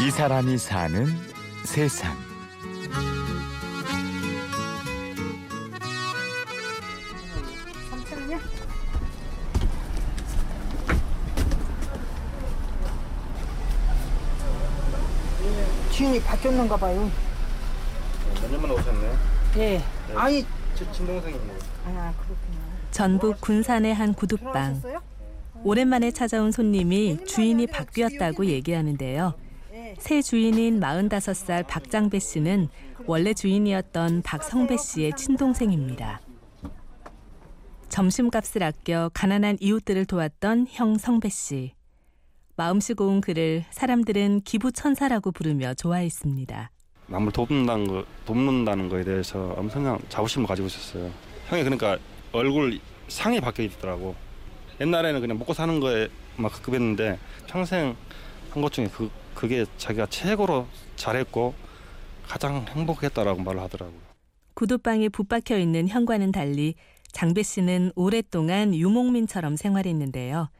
이 사람이 사는 세상. 주인이 바뀌었는가 봐요. 몇 년 만에 오셨네. 예. 아니, 친동생입니다. 아 그렇구나. 전북 군산의 한 구두방. 돌아가셨어요? 오랜만에 찾아온 손님이 주인이 바뀌었다고 얘기하는데요. 새 주인인 45살 박장배 씨는 원래 주인이었던 박성배 씨의 친동생입니다. 점심값을 아껴 가난한 이웃들을 도왔던 형 성배 씨. 마음씨 고운 그를 사람들은 기부천사라고 부르며 좋아했습니다. 남을 돕는다는 거, 돕는다는 거에 대해서 엄청난 자부심을 가지고 있었어요. 형이 그러니까 얼굴 상이 바뀌어 있더라고. 옛날에는 그냥 먹고 사는 거에 막 급급했는데 평생 한 것 중에 그 그게 자기가 최고로 잘했고 가장 행복했다라고 말을 하더라고요. 구두방에 붙박혀 있는 형과는 달리 장배 씨는 오랫동안 유목민처럼 생활했는데요.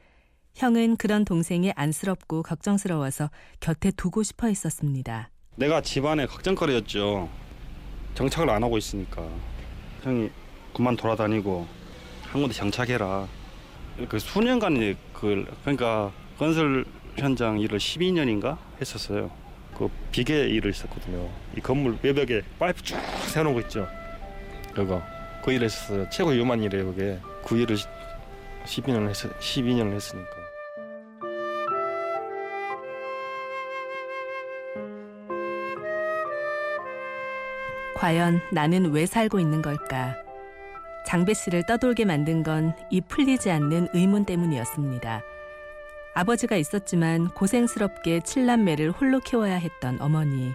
형은 그런 동생이 안쓰럽고 걱정스러워서 곁에 두고 싶어 했었습니다. 내가 집안의 걱정거리였죠. 정착을 안 하고 있으니까 형이 그만 돌아다니고 한 군데 정착해라. 그 수년간 그 그러니까 건설 현장 일을 12년인가 했었어요. 그 비계 일을 했었거든요. 이 건물 외벽에 파이프 쭉 세워놓은 거 있죠. 그거 그 일을 했었어요. 최고 위험한 일이에요. 그게 그 일을 12년을 했 12년을 했으니까. 과연 나는 왜 살고 있는 걸까? 장배 씨를 떠돌게 만든 건 이 풀리지 않는 의문 때문이었습니다. 아버지가 있었지만 고생스럽게 칠남매를 홀로 키워야 했던 어머니.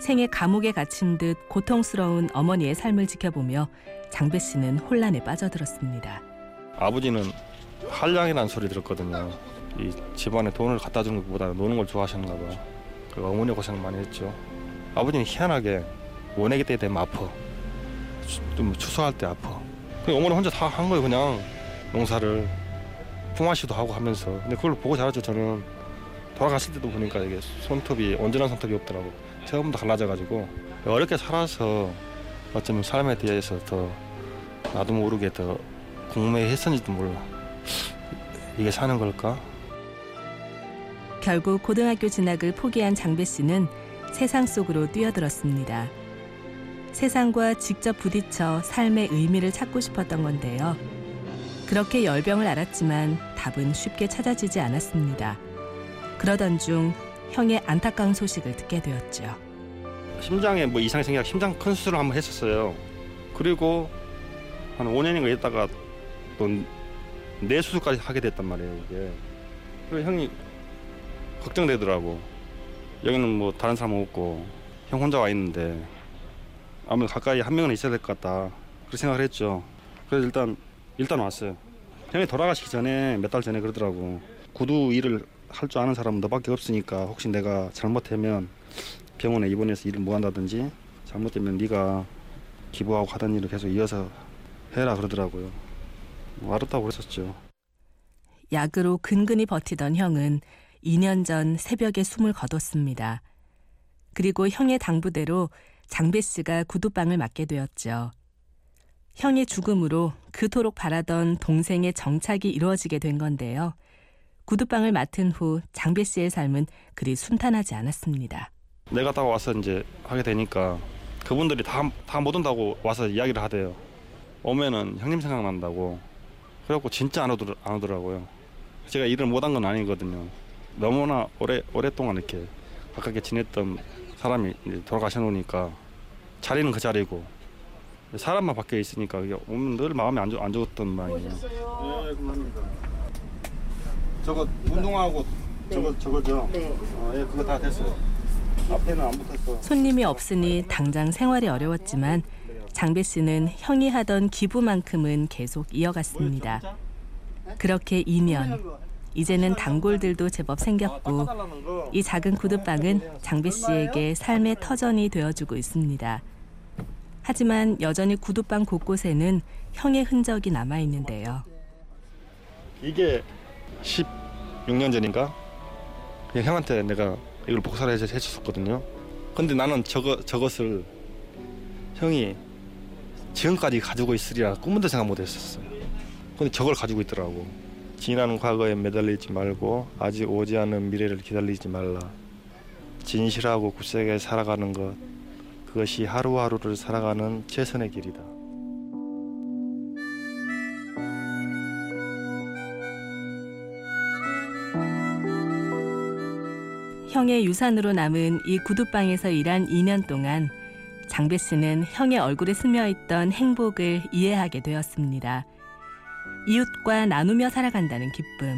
생애 감옥에 갇힌 듯 고통스러운 어머니의 삶을 지켜보며 장배 씨는 혼란에 빠져들었습니다. 아버지는 한량이라는 소리 들었거든요. 이 집안에 돈을 갖다 주는 것보다 노는 걸 좋아하셨나 봐. 그 어머니 고생 많이 했죠. 아버지는 희한하게 원액이 때 되면 아파. 추- 좀 추수할 때 아파. 그 어머니 혼자 다 한 거예요 그냥 농사를 품앗이도 하고 하면서. 근데 그걸 보고 자랐죠 저는. 돌아갔을 때도 보니까 이게 손톱이 온전한 손톱이 없더라고. 처음부터 갈라져가지고 어렵게 살아서 어쩌면 삶에 대해서 더 나도 모르게 더 궁금해했었는지도 몰라. 이게 사는 걸까? 결국 고등학교 진학을 포기한 장배 씨는 세상 속으로 뛰어들었습니다. 세상과 직접 부딪혀 삶의 의미를 찾고 싶었던 건데요. 그렇게 열병을 앓았지만 답은 쉽게 찾아지지 않았습니다. 그러던 중 형의 안타까운 소식을 듣게 되었죠. 심장에 뭐 이상이 생겨 심장 큰 수술을 한번 했었어요. 그리고 한 5년인가 있다가 또 뇌 수술까지 하게 됐단 말이에요 이게. 그리고 형이 걱정되더라고. 여기는 뭐 다른 사람 없고 형 혼자 와 있는데 아무래도 가까이 한 명은 있어야 될 것 같다. 그렇게 생각을 했죠. 그래서 일단 일단 왔어요. 형이 돌아가시기 전에 몇 달 전에 그러더라고. 구두 일을 할 줄 아는 사람은 너밖에 없으니까 혹시 내가 잘못하면 병원에 입원해서 일을 못 한다든지 잘못되면 네가 기부하고 하던 일을 계속 이어서 해라 그러더라고요. 뭐 알았다고 그랬었죠. 약으로 근근히 버티던 형은 2년 전 새벽에 숨을 거뒀습니다. 그리고 형의 당부대로 장배 씨가 구두방을 맡게 되었죠. 형의 죽음으로 그토록 바라던 동생의 정착이 이루어지게 된 건데요. 구두방을 맡은 후 장배 씨의 삶은 그리 순탄하지 않았습니다. 내가 딱 와서 이제 하게 되니까 그분들이 다 다 못 온다고 와서 이야기를 하대요. 오면은 형님 생각난다고. 그래갖고 진짜 안, 오더, 안 오더라고요. 제가 일을 못 한 건 아니거든요. 너무나 오래 오랫동안 이렇게 가깝게 지냈던 사람이 돌아가셔놓으니까 자리는 그 자리고 사람만 바뀌어 있으니까 이게 오면 늘 마음이 안, 좋, 안 좋았던 모양이에요. 네, 고맙습니다. 저거 운동하고 저거 저거죠. 네. 어, 예, 그거 다 됐어요. 앞에는 안 붙었어. 손님이 없으니 당장 생활이 어려웠지만 장배 씨는 형이 하던 기부만큼은 계속 이어갔습니다. 그렇게 2년. 이제는 단골들도 제법 생겼고 이 작은 구두방은 장배 씨에게 삶의 터전이 되어주고 있습니다. 하지만 여전히 구두방 곳곳에는 형의 흔적이 남아 있는데요. 이게 16년 전인가? 형한테 내가 이걸 복사를 해줬었거든요. 근데 나는 저거 저것을 형이 지금까지 가지고 있으리라 꿈도 생각 못 했었어요. 근데 저걸 가지고 있더라고. 지난 과거에 매달리지 말고 아직 오지 않은 미래를 기다리지 말라. 진실하고 굳세게 살아가는 것 그것이 하루하루를 살아가는 최선의 길이다. 형의 유산으로 남은 이 구두방에서 일한 2년 동안 장배 씨는 형의 얼굴에 스며 있던 행복을 이해하게 되었습니다. 이웃과 나누며 살아간다는 기쁨.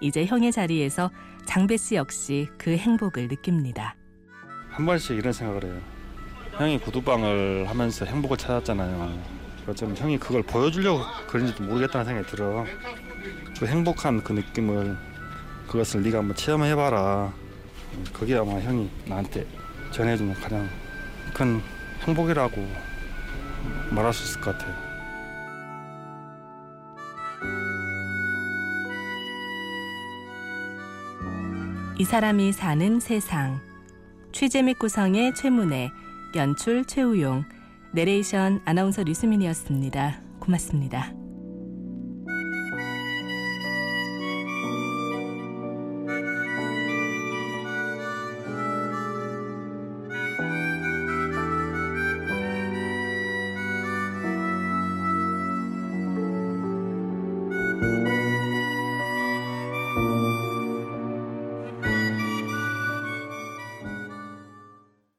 이제 형의 자리에서 장배 씨 역시 그 행복을 느낍니다. 한 번씩 이런 생각을 해요. 형이 구두방을 하면서 행복을 찾았잖아요. 어쩌면 형이 그걸 보여주려고 그런지도 모르겠다는 생각이 들어. 그 행복한 그 느낌을 그것을 네가 한번 체험해봐라. 그게 아마 형이 나한테 전해주는 가장 큰 행복이라고 말할 수 있을 것 같아요. 이 사람이 사는 세상. 취재 및 구성의 최문혜, 연출 최우용, 내레이션 아나운서 류수민이었습니다. 고맙습니다.